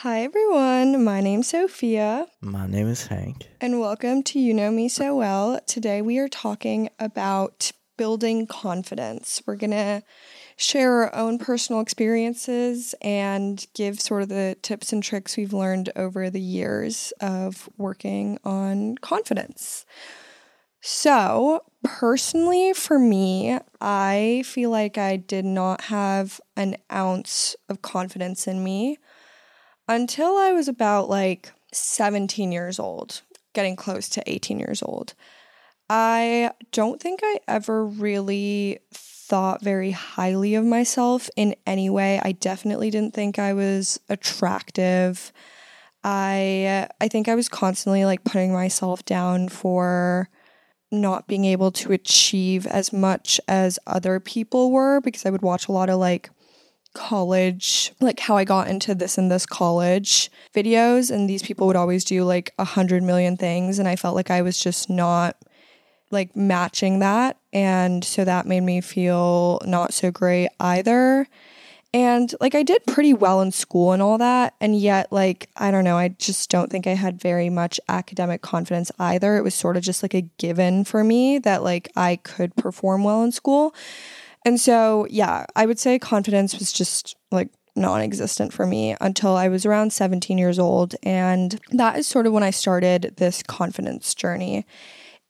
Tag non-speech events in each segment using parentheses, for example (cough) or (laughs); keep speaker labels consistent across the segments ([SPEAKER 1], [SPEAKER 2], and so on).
[SPEAKER 1] Hi, everyone. My name's Sophia,
[SPEAKER 2] My name is Hank.
[SPEAKER 1] and welcome to You Know Me So Well. Today, we are talking about building confidence. We're going to share our own personal experiences and give sort of the tips and tricks we've learned over the years of working on confidence. So, personally, for me, I feel like I did not have an ounce of confidence in me until I was about like 17 years old, getting close to 18 years old. I don't think I ever really thought very highly of myself in any way. I definitely didn't think I was attractive. I I think I was constantly like putting myself down for not being able to achieve as much as other people were because I would watch a lot of like college, like how I got into this and this college videos, and these people would always do like a hundred million things, and I felt like I was just not like matching that, and so that made me feel not so great either. And like I did pretty well in school and all that. And yet, like, I don't know, I just don't think I had very much academic confidence either. It was sort of just like a given for me that like I could perform well in school. And so, yeah, I would say confidence was just like non existent for me until I was around 17 years old. And that is sort of when I started this confidence journey.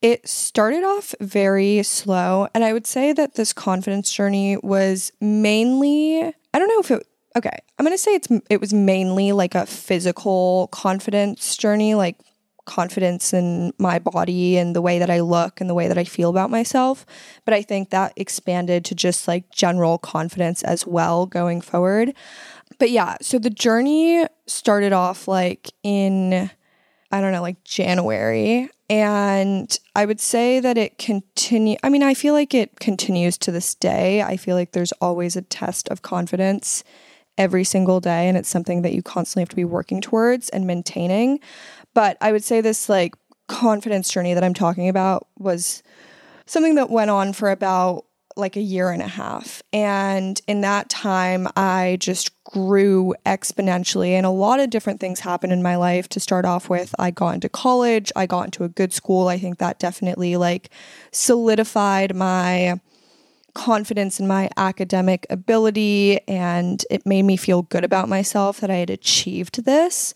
[SPEAKER 1] It started off very slow. And I would say that this confidence journey was mainly, I don't know if it, okay, I'm going to say it's, it was mainly like a physical confidence journey, like confidence in my body and the way that I look and the way that I feel about myself. But I think that expanded to just like general confidence as well going forward. But yeah, so the journey started off like in, I don't know, like January. And I would say that it continue I mean, I feel like it continues to this day. I feel like there's always a test of confidence every single day and it's something that you constantly have to be working towards and maintaining. But I would say this like confidence journey that I'm talking about was something that went on for about like a year and a half. And in that time, I just grew exponentially, and a lot of different things happened in my life. To start off with, I got into college, I got into a good school. I think that definitely like solidified my confidence in my academic ability and it made me feel good about myself that I had achieved this.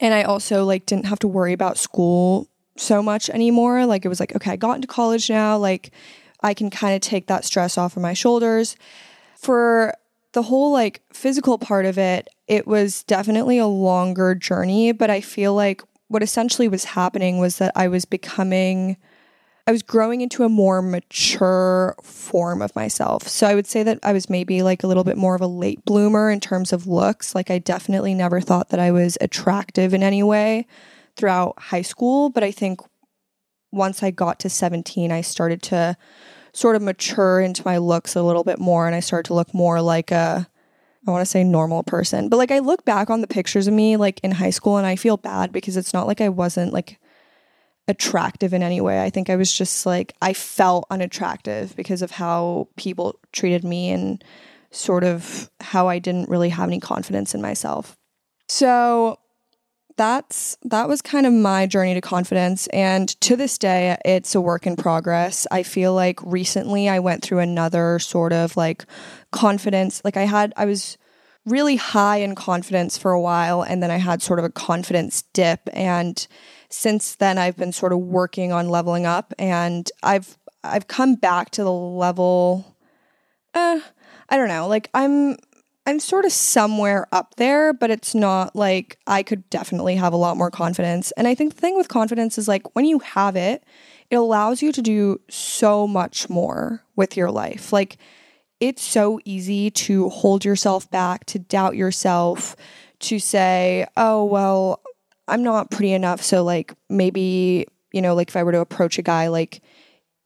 [SPEAKER 1] And I also like didn't have to worry about school so much anymore. Like it was like, okay, I got into college now, like I can kind of take that stress off of my shoulders. For the whole like physical part of it, it was definitely a longer journey, but I feel like what essentially was happening was that I was becoming I was growing into a more mature form of myself. So I would say that I was maybe like a little bit more of a late bloomer in terms of looks. Like I definitely never thought that I was attractive in any way throughout high school, but I think once I got to 17, I started to sort of mature into my looks a little bit more and I started to look more like a I want to say normal person. But like I look back on the pictures of me like in high school and I feel bad because it's not like I wasn't like attractive in any way. I think I was just like, I felt unattractive because of how people treated me and sort of how I didn't really have any confidence in myself. So that's that was kind of my journey to confidence and to this day it's a work in progress. I feel like recently I went through another sort of like confidence like I had I was really high in confidence for a while and then I had sort of a confidence dip and since then I've been sort of working on leveling up and I've I've come back to the level uh I don't know, like I'm I'm sort of somewhere up there, but it's not like I could definitely have a lot more confidence. And I think the thing with confidence is like when you have it, it allows you to do so much more with your life. Like it's so easy to hold yourself back, to doubt yourself, to say, "Oh, well, I'm not pretty enough, so like maybe, you know, like if I were to approach a guy like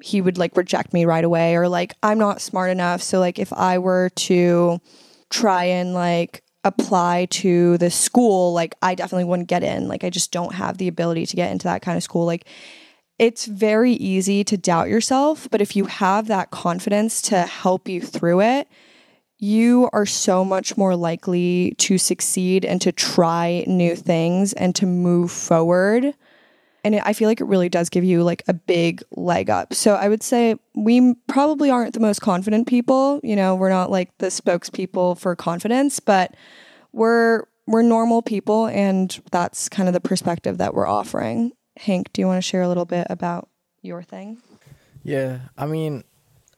[SPEAKER 1] he would like reject me right away or like I'm not smart enough, so like if I were to try and like apply to the school, like I definitely wouldn't get in. Like I just don't have the ability to get into that kind of school. Like it's very easy to doubt yourself, but if you have that confidence to help you through it, you are so much more likely to succeed and to try new things and to move forward. And I feel like it really does give you like a big leg up. So I would say we probably aren't the most confident people. You know, we're not like the spokespeople for confidence, but we're we're normal people and that's kind of the perspective that we're offering. Hank, do you want to share a little bit about your thing?
[SPEAKER 2] Yeah, I mean,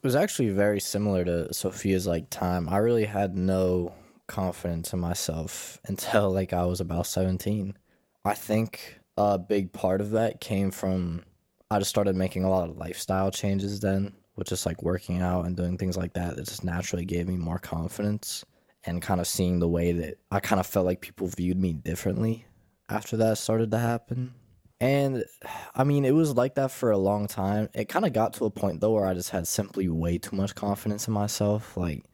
[SPEAKER 2] was actually very similar to Sophia's like time. I really had no confidence in myself (laughs) until like I was about 17. I think a big part of that came from I just started making a lot of lifestyle changes then, with just like working out and doing things like that. It just naturally gave me more confidence and kind of seeing the way that I kind of felt like people viewed me differently after that started to happen. And (sighs) I mean, it was like that for a long time. It kind of got to a point though where I just had simply way too much confidence in myself, like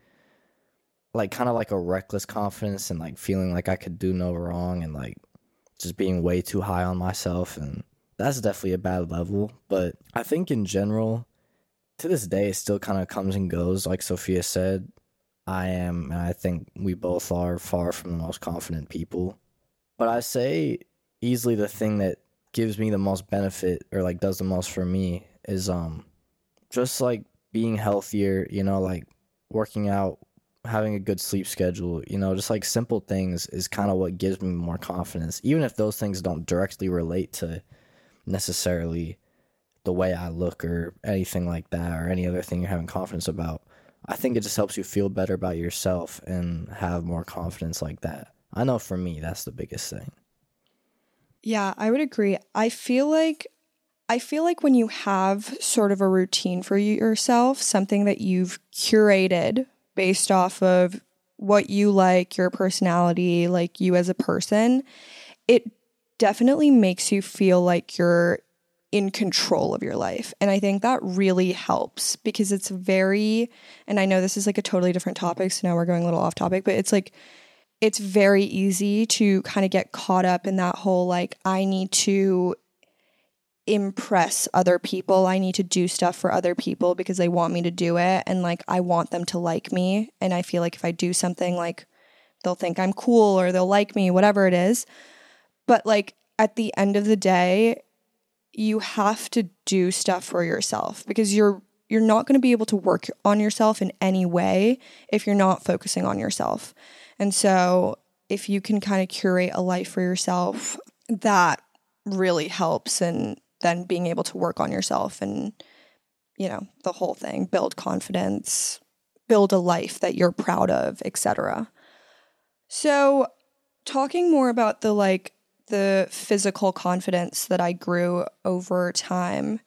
[SPEAKER 2] like kind of like a reckless confidence and like feeling like I could do no wrong and like just being way too high on myself and that's definitely a bad level, but I think in general to this day it still kind of comes and goes like Sophia said. I am and I think we both are far from the most confident people. But I say easily the thing that gives me the most benefit or like does the most for me is um just like being healthier, you know, like working out, having a good sleep schedule, you know, just like simple things is kind of what gives me more confidence. Even if those things don't directly relate to necessarily the way I look or anything like that or any other thing you're having confidence about. I think it just helps you feel better about yourself and have more confidence like that. I know for me, that's the biggest thing.
[SPEAKER 1] Yeah, I would agree. I feel like I feel like when you have sort of a routine for yourself, something that you've curated based off of what you like, your personality, like you as a person, it definitely makes you feel like you're in control of your life. And I think that really helps because it's very, and I know this is like a totally different topic. So now we're going a little off topic, but it's like it's very easy to kind of get caught up in that whole like, I need to impress other people. I need to do stuff for other people because they want me to do it. And like, I want them to like me. And I feel like if I do something, like, they'll think I'm cool or they'll like me, whatever it is. But like, at the end of the day, you have to do stuff for yourself because you're you're not going to be able to work on yourself in any way if you're not focusing on yourself. And so, if you can kind of curate a life for yourself, that really helps. And then being able to work on yourself and, you know, the whole thing, build confidence, build a life that you're proud of, etc. So, talking more about the like the physical confidence that I grew over time.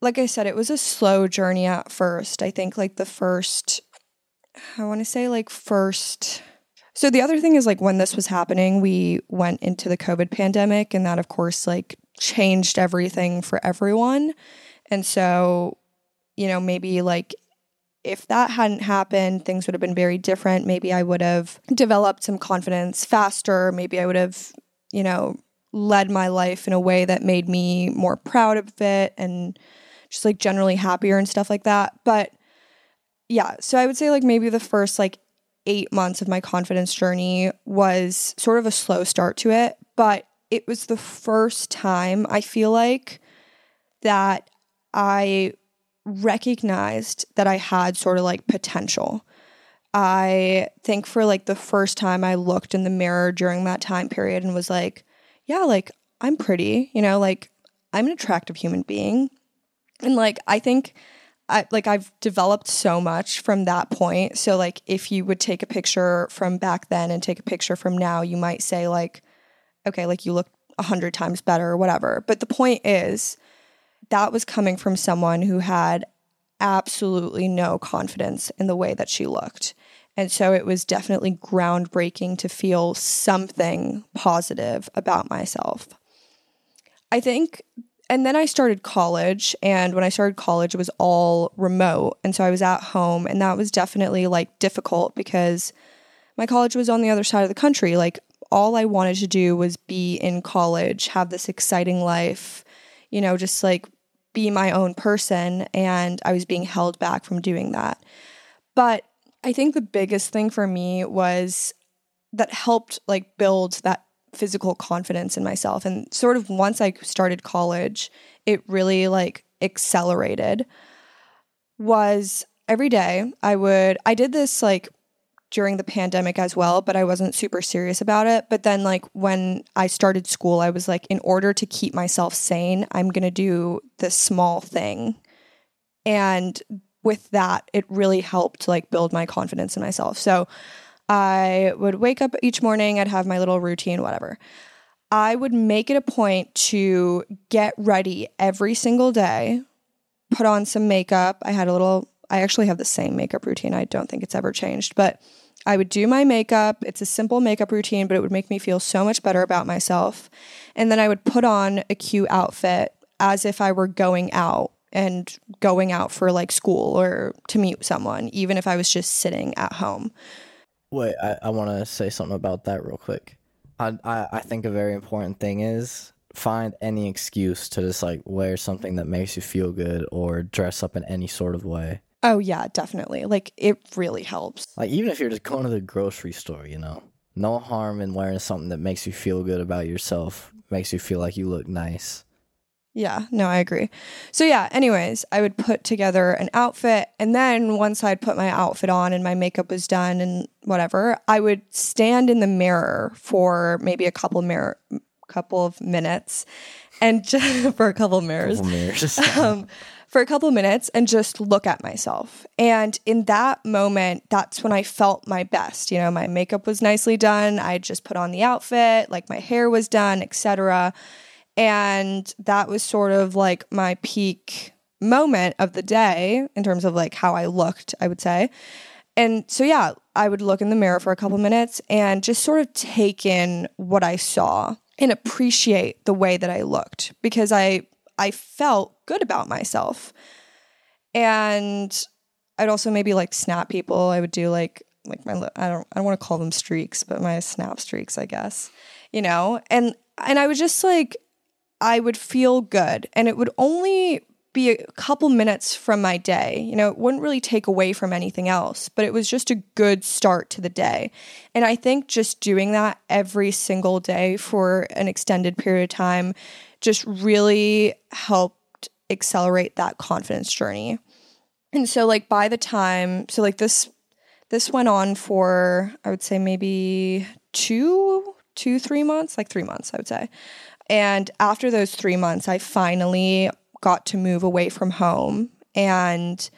[SPEAKER 1] Like I said, it was a slow journey at first. I think like the first I want to say like first so the other thing is like when this was happening, we went into the COVID pandemic and that of course like changed everything for everyone. And so, you know, maybe like if that hadn't happened, things would have been very different. Maybe I would have developed some confidence faster. Maybe I would have, you know, led my life in a way that made me more proud of it and just like generally happier and stuff like that. But yeah, so I would say like maybe the first like eight months of my confidence journey was sort of a slow start to it, but it was the first time I feel like that I recognized that I had sort of like potential. I think for like the first time I looked in the mirror during that time period and was like, yeah, like I'm pretty, you know, like I'm an attractive human being. And like I think I like I've developed so much from that point. So like if you would take a picture from back then and take a picture from now, you might say like, okay, like you look a hundred times better or whatever. But the point is that was coming from someone who had absolutely no confidence in the way that she looked. And so it was definitely groundbreaking to feel something positive about myself. I think and then I started college. And when I started college, it was all remote. And so I was at home. And that was definitely like difficult because my college was on the other side of the country. Like, all I wanted to do was be in college, have this exciting life, you know, just like be my own person. And I was being held back from doing that. But I think the biggest thing for me was that helped like build that physical confidence in myself. And sort of once I started college, it really like accelerated. Was every day I would, I did this like during the pandemic as well, but I wasn't super serious about it. But then, like, when I started school, I was like, in order to keep myself sane, I'm going to do this small thing. And with that, it really helped like build my confidence in myself. So I would wake up each morning, I'd have my little routine, whatever. I would make it a point to get ready every single day, put on some makeup. I had a little I actually have the same makeup routine. I don't think it's ever changed, but I would do my makeup. It's a simple makeup routine, but it would make me feel so much better about myself. And then I would put on a cute outfit as if I were going out and going out for like school or to meet someone, even if I was just sitting at home.
[SPEAKER 2] Wait, I, I want to say something about that real quick. I, I, I think a very important thing is find any excuse to just like wear something that makes you feel good or dress up in any sort of way.
[SPEAKER 1] Oh yeah, definitely. Like it really helps.
[SPEAKER 2] Like even if you're just going to the grocery store, you know, no harm in wearing something that makes you feel good about yourself, makes you feel like you look nice.
[SPEAKER 1] Yeah, no, I agree. So yeah, anyways, I would put together an outfit and then once I'd put my outfit on and my makeup was done and whatever, I would stand in the mirror for maybe a couple mirror couple of minutes and (laughs) just for a couple mirrors. Couple mirrors. (laughs) um, for a couple minutes and just look at myself. And in that moment, that's when I felt my best. You know, my makeup was nicely done. I just put on the outfit, like my hair was done, etc. And that was sort of like my peak moment of the day in terms of like how I looked, I would say. And so yeah, I would look in the mirror for a couple minutes and just sort of take in what I saw and appreciate the way that I looked because I I felt good about myself. And I'd also maybe like snap people. I would do like like my I don't I don't want to call them streaks, but my snap streaks, I guess. You know? And and I would just like I would feel good and it would only be a couple minutes from my day. You know, it wouldn't really take away from anything else, but it was just a good start to the day. And I think just doing that every single day for an extended period of time just really helped accelerate that confidence journey. And so like by the time so like this this went on for I would say maybe 2 2 3 months, like 3 months I would say. And after those 3 months I finally got to move away from home. And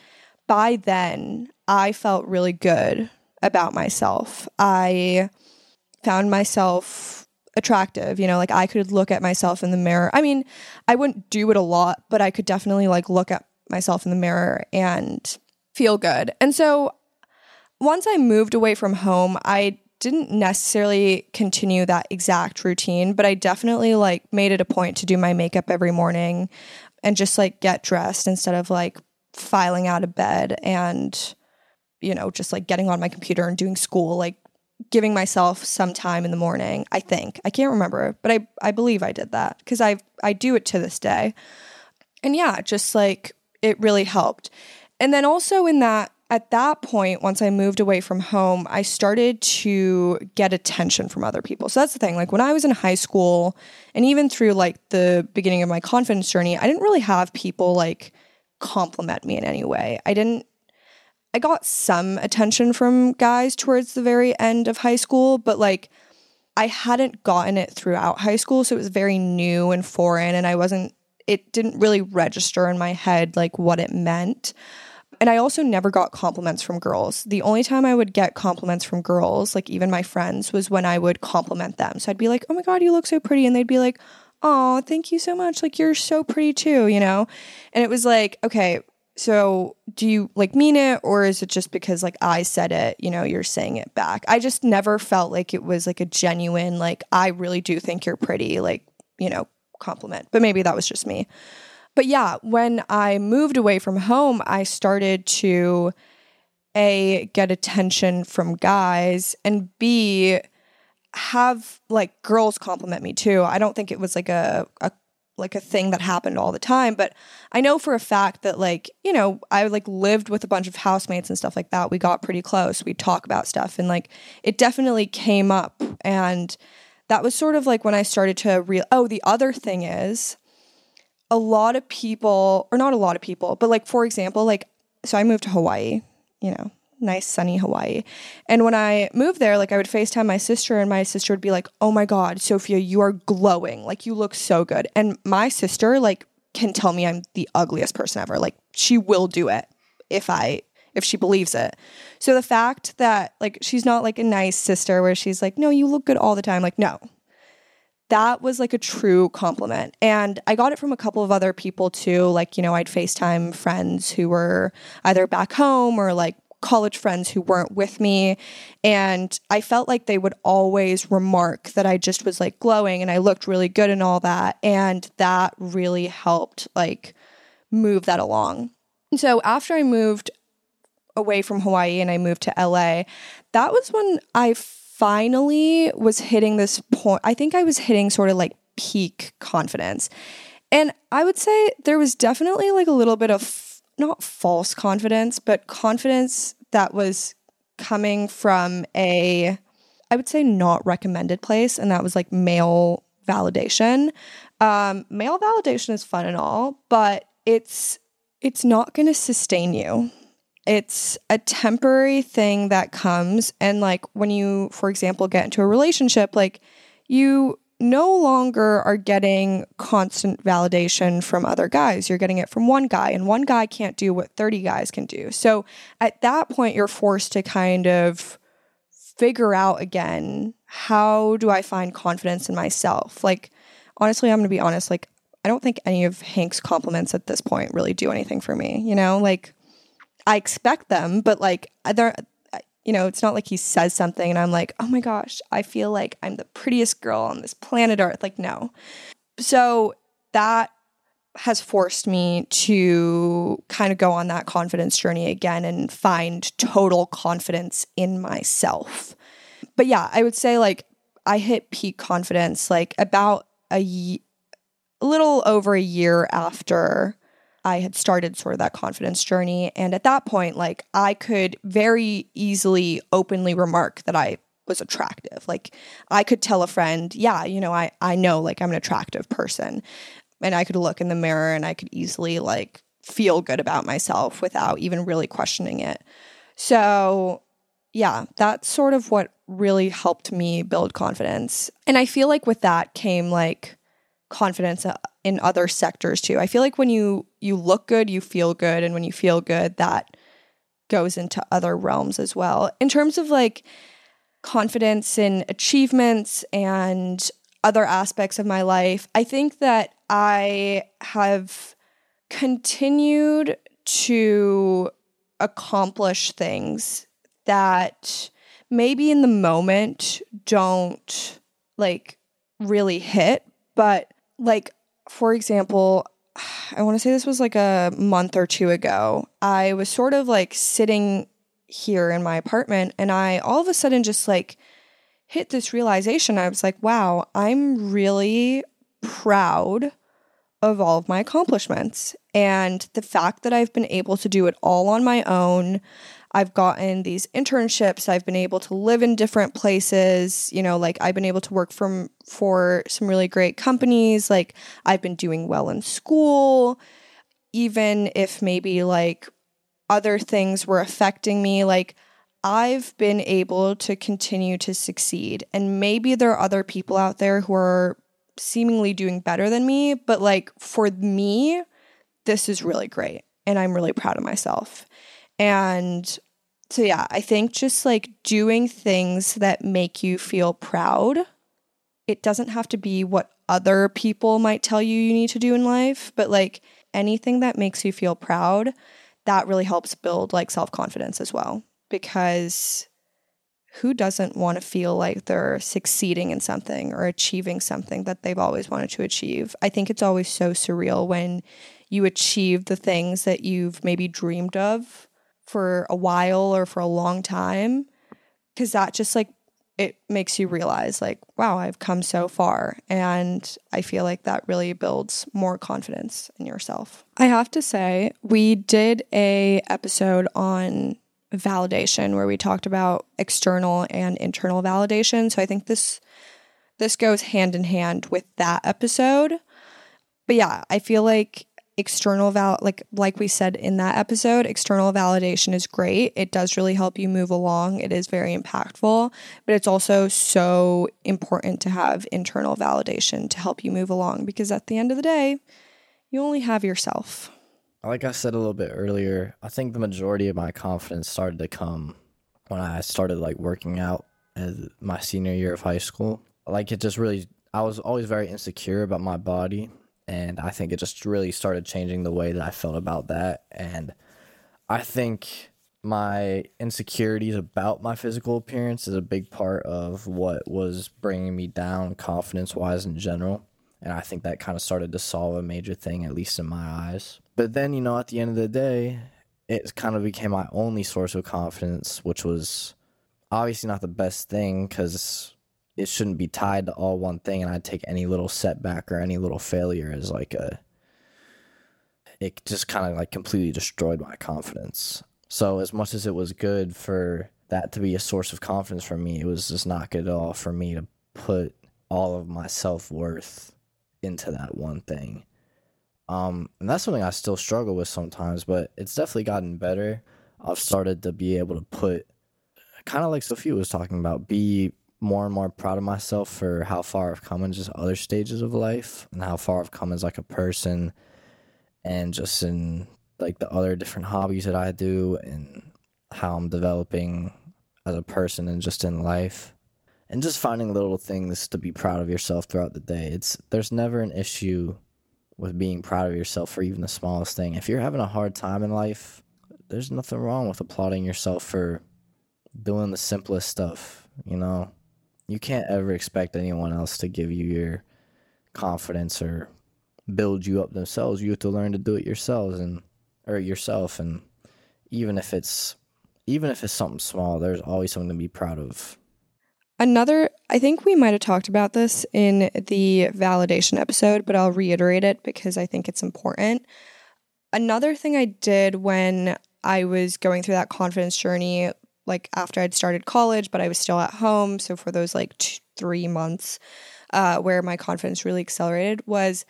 [SPEAKER 1] by then I felt really good about myself. I found myself attractive you know like i could look at myself in the mirror. I mean i wouldn't do it a lot but i could definitely like look at myself in the mirror and feel good. And so once i moved away from home i didn't necessarily continue that exact routine but i definitely like made it a point to do my makeup every morning and just like get dressed instead of like filing out of bed and you know just like getting on my computer and doing school like giving myself some time in the morning. I think I can't remember, but I I believe I did that because I I do it to this day. And yeah, just like it really helped. And then also in that at that point, once I moved away from home, I started to get attention from other people. So that's the thing. Like when I was in high school and even through like the beginning of my confidence journey, I didn't really have people like compliment me in any way. I didn't I got some attention from guys towards the very end of high school, but like I hadn't gotten it throughout high school, so it was very new and foreign and I wasn't it didn't really register in my head like what it meant. And I also never got compliments from girls. The only time I would get compliments from girls, like even my friends, was when I would compliment them. So I'd be like, "Oh my god, you look so pretty." And they'd be like, "Oh, thank you so much. Like you're so pretty too," you know? And it was like, okay, so, do you like mean it or is it just because like I said it, you know, you're saying it back? I just never felt like it was like a genuine like I really do think you're pretty like, you know, compliment. But maybe that was just me. But yeah, when I moved away from home, I started to a get attention from guys and b have like girls compliment me too. I don't think it was like a, a like a thing that happened all the time, but I know for a fact that like, you know, I like lived with a bunch of housemates and stuff like that. We got pretty close. We'd talk about stuff and like it definitely came up and that was sort of like when I started to real oh, the other thing is a lot of people or not a lot of people, but like for example, like so I moved to Hawaii, you know, nice sunny Hawaii. And when I moved there, like I would FaceTime my sister and my sister would be like, "Oh my god, Sophia, you are glowing. Like you look so good." And my sister like can tell me I'm the ugliest person ever. Like she will do it if I if she believes it. So the fact that like she's not like a nice sister where she's like, "No, you look good all the time." Like, no. That was like a true compliment. And I got it from a couple of other people too. Like, you know, I'd FaceTime friends who were either back home or like college friends who weren't with me. And I felt like they would always remark that I just was like glowing and I looked really good and all that. And that really helped like move that along. so after I moved away from Hawaii and I moved to LA, that was when I finally was hitting this point. I think I was hitting sort of like peak confidence. And I would say there was definitely like a little bit of not false confidence, but confidence that was coming from a, I would say, not recommended place. And that was like male validation. Um, male validation is fun and all, but it's it's not going to sustain you. It's a temporary thing that comes and like when you for example get into a relationship like you no longer are getting constant validation from other guys. You're getting it from one guy, and one guy can't do what 30 guys can do. So at that point, you're forced to kind of figure out again how do I find confidence in myself? Like, honestly, I'm going to be honest, like, I don't think any of Hank's compliments at this point really do anything for me, you know? Like, I expect them, but like, they're, you know, it's not like he says something and I'm like, oh my gosh, I feel like I'm the prettiest girl on this planet Earth. Like, no. So that has forced me to kind of go on that confidence journey again and find total confidence in myself. But yeah, I would say like I hit peak confidence like about a little over a year after I had started sort of that confidence journey. And at that point, like I could very easily openly remark that I was attractive. Like I could tell a friend, yeah, you know, I, I know like I'm an attractive person. And I could look in the mirror and I could easily like feel good about myself without even really questioning it. So, yeah, that's sort of what really helped me build confidence. And I feel like with that came like confidence uh, in other sectors too. I feel like when you you look good, you feel good and when you feel good that goes into other realms as well. In terms of like confidence in achievements and other aspects of my life, I think that I have continued to accomplish things that maybe in the moment don't like really hit, but like for example, I want to say this was like a month or two ago. I was sort of like sitting here in my apartment and I all of a sudden just like hit this realization. I was like, wow, I'm really proud of all of my accomplishments and the fact that I've been able to do it all on my own. I've gotten these internships. I've been able to live in different places. You know, like I've been able to work from for some really great companies. Like I've been doing well in school, even if maybe like other things were affecting me. Like I've been able to continue to succeed. And maybe there are other people out there who are seemingly doing better than me, but like for me, this is really great. And I'm really proud of myself. And so, yeah, I think just like doing things that make you feel proud, it doesn't have to be what other people might tell you you need to do in life, but like anything that makes you feel proud, that really helps build like self confidence as well. Because who doesn't want to feel like they're succeeding in something or achieving something that they've always wanted to achieve? I think it's always so surreal when you achieve the things that you've maybe dreamed of for a while or for a long time because that just like it makes you realize like wow i've come so far. And i feel like that really builds more confidence in yourself. I have to say we did a episode on validation where we talked about external and internal validation. So i think this this goes hand in hand with that episode. But yeah i feel like external val like like we said in that episode external validation is great. It does really help you move along. It is very impactful but it's also so important to have internal validation to help you move along because at the end of the day you only have yourself.
[SPEAKER 2] Like i said a little bit earlier i think the majority of my confidence started to come when i started like working out as my senior year of high school. Like it just really i was always very insecure about my body and I think it just really started changing the way that I felt about that. And I think my insecurities about my physical appearance is a big part of what was bringing me down confidence wise in general. And I think that kind of started to solve a major thing, at least in my eyes. But then, you know, at the end of the day, it kind of became my only source of confidence, which was obviously not the best thing because it shouldn't be tied to all one thing and I'd take any little setback or any little failure as like a it just kind of like completely destroyed my confidence. So as much as it was good for that to be a source of confidence for me, it was just not good at all for me to put all of my self-worth into that one thing. Um, and that's something I still struggle with sometimes, but it's definitely gotten better. I've started to be able to put kind of like Sophia was talking about, be more and more proud of myself for how far I've come in just other stages of life and how far I've come as like a person and just in like the other different hobbies that I do and how I'm developing as a person and just in life and just finding little things to be proud of yourself throughout the day. It's there's never an issue with being proud of yourself for even the smallest thing. If you're having a hard time in life, there's nothing wrong with applauding yourself for doing the simplest stuff, you know? You can't ever expect anyone else to give you your confidence or build you up themselves. You have to learn to do it yourselves and or yourself and even if it's even if it's something small, there's always something to be proud of.
[SPEAKER 1] Another I think we might have talked about this in the validation episode, but I'll reiterate it because I think it's important. Another thing I did when I was going through that confidence journey like after I'd started college, but I was still at home. So for those like two, three months uh, where my confidence really accelerated was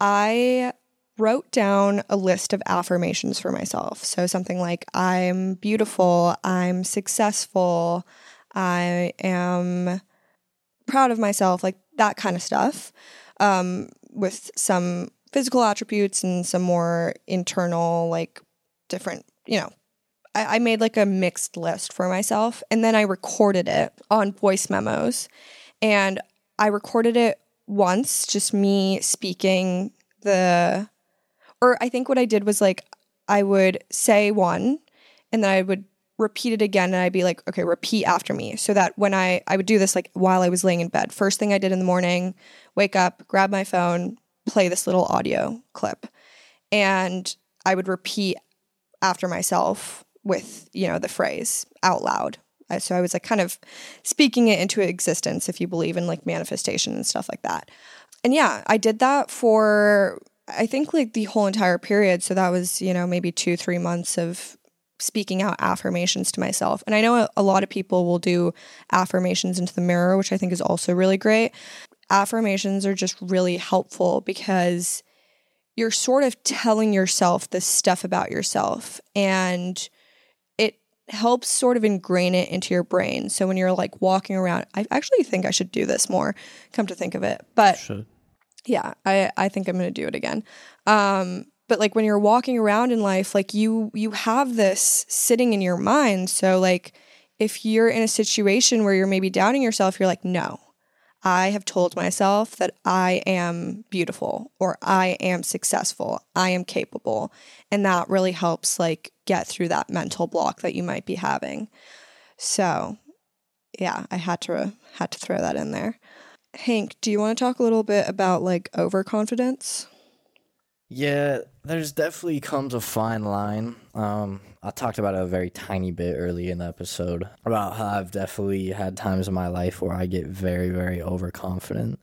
[SPEAKER 1] I wrote down a list of affirmations for myself. So something like I'm beautiful, I'm successful, I am proud of myself, like that kind of stuff. Um, with some physical attributes and some more internal, like different, you know, I, I made like a mixed list for myself and then I recorded it on voice memos. And I recorded it once, just me speaking the, or I think what I did was like, I would say one and then I would repeat it again and I'd be like, okay, repeat after me. So that when I, I would do this like while I was laying in bed. First thing I did in the morning, wake up, grab my phone, play this little audio clip. And I would repeat after myself with you know the phrase out loud. So i was like kind of speaking it into existence if you believe in like manifestation and stuff like that. And yeah i did that for i think like the whole entire period. So that was you know maybe two three months of speaking out affirmations to myself. And i know a, lot of people will do affirmations into the mirror which i think is also really great. Affirmations are just really helpful because you're sort of telling yourself this stuff about yourself. And helps sort of ingrain it into your brain. So when you're like walking around, I actually think I should do this more, come to think of it. But yeah, I, I think I'm going to do it again. Um, but like when you're walking around in life, like you, you have this sitting in your mind. So like if you're in a situation where you're maybe doubting yourself, you're like, no, I have told myself that I am beautiful or I am successful, I am capable. And that really helps like get through that mental block that you might be having. So, yeah, I had to had to throw that in there. Hank, do you want to talk a little bit about like overconfidence?
[SPEAKER 2] Yeah, there's definitely comes a fine line. Um, I talked about it a very tiny bit early in the episode about how I've definitely had times in my life where I get very, very overconfident.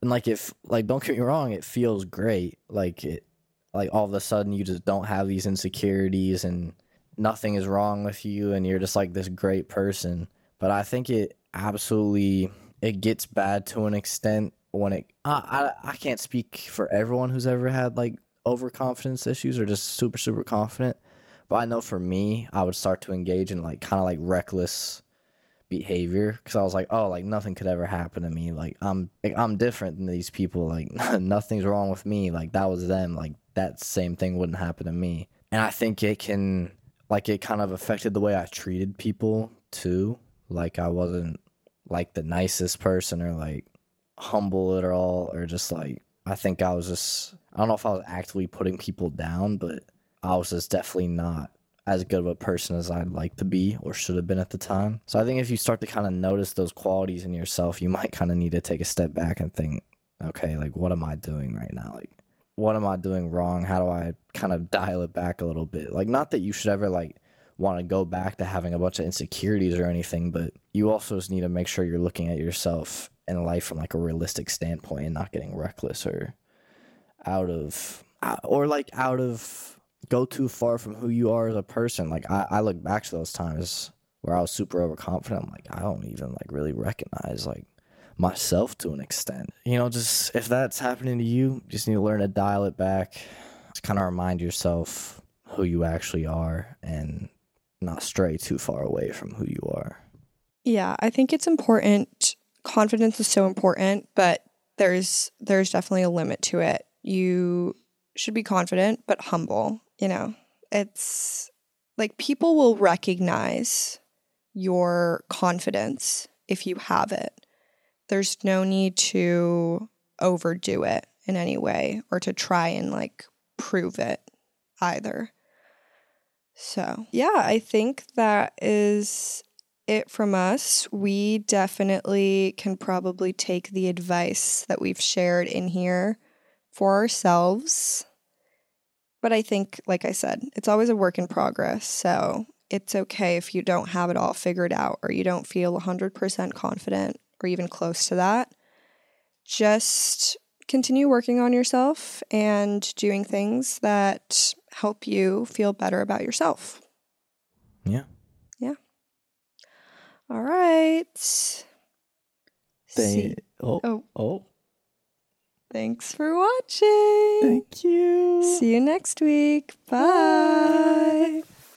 [SPEAKER 2] And like if like don't get me wrong, it feels great. Like it like all of a sudden you just don't have these insecurities and nothing is wrong with you and you're just like this great person. But I think it absolutely it gets bad to an extent when it I, I I can't speak for everyone who's ever had like overconfidence issues or just super super confident, but I know for me, I would start to engage in like kind of like reckless behavior because I was like, oh, like nothing could ever happen to me. Like I'm like, I'm different than these people. Like (laughs) nothing's wrong with me. Like that was them. Like that same thing wouldn't happen to me. And I think it can like it kind of affected the way I treated people too. Like I wasn't like the nicest person or like humble at all or just like I think I was just I don't know if I was actively putting people down, but I was just definitely not as good of a person as I'd like to be or should have been at the time. So I think if you start to kind of notice those qualities in yourself, you (laughs) might kind of need to take a step back and think, okay, like what am I doing right now? Like what am I doing wrong? How do I kind of dial it back a little bit? Like not that you should ever like want to go back to having a bunch of insecurities or anything, but you also just need to make sure you're looking at yourself in life from like a realistic standpoint and not getting reckless or out of uh, or like out of go too far from who you are as a person. Like I, I look back to those times where I was super overconfident. I'm like, I don't even like really recognize like myself to an extent. You know, just if that's happening to you, you just need to learn to dial it back. Just kind of remind yourself who you actually are and not stray too far away from who you are.
[SPEAKER 1] Yeah, I think it's important. Confidence is so important, but there's there's definitely a limit to it. You should be confident but humble, you know. It's like people will recognize your confidence if you have it. There's no need to overdo it in any way or to try and like prove it either. So, yeah, I think that is it from us. We definitely can probably take the advice that we've shared in here for ourselves. But I think, like I said, it's always a work in progress. So, it's okay if you don't have it all figured out or you don't feel 100% confident or even close to that. Just continue working on yourself and doing things that help you feel better about yourself.
[SPEAKER 2] Yeah.
[SPEAKER 1] Yeah. All right.
[SPEAKER 2] They, oh,
[SPEAKER 1] Oh.
[SPEAKER 2] oh,
[SPEAKER 1] Thanks for watching.
[SPEAKER 2] thank you.
[SPEAKER 1] See you next week. Bye.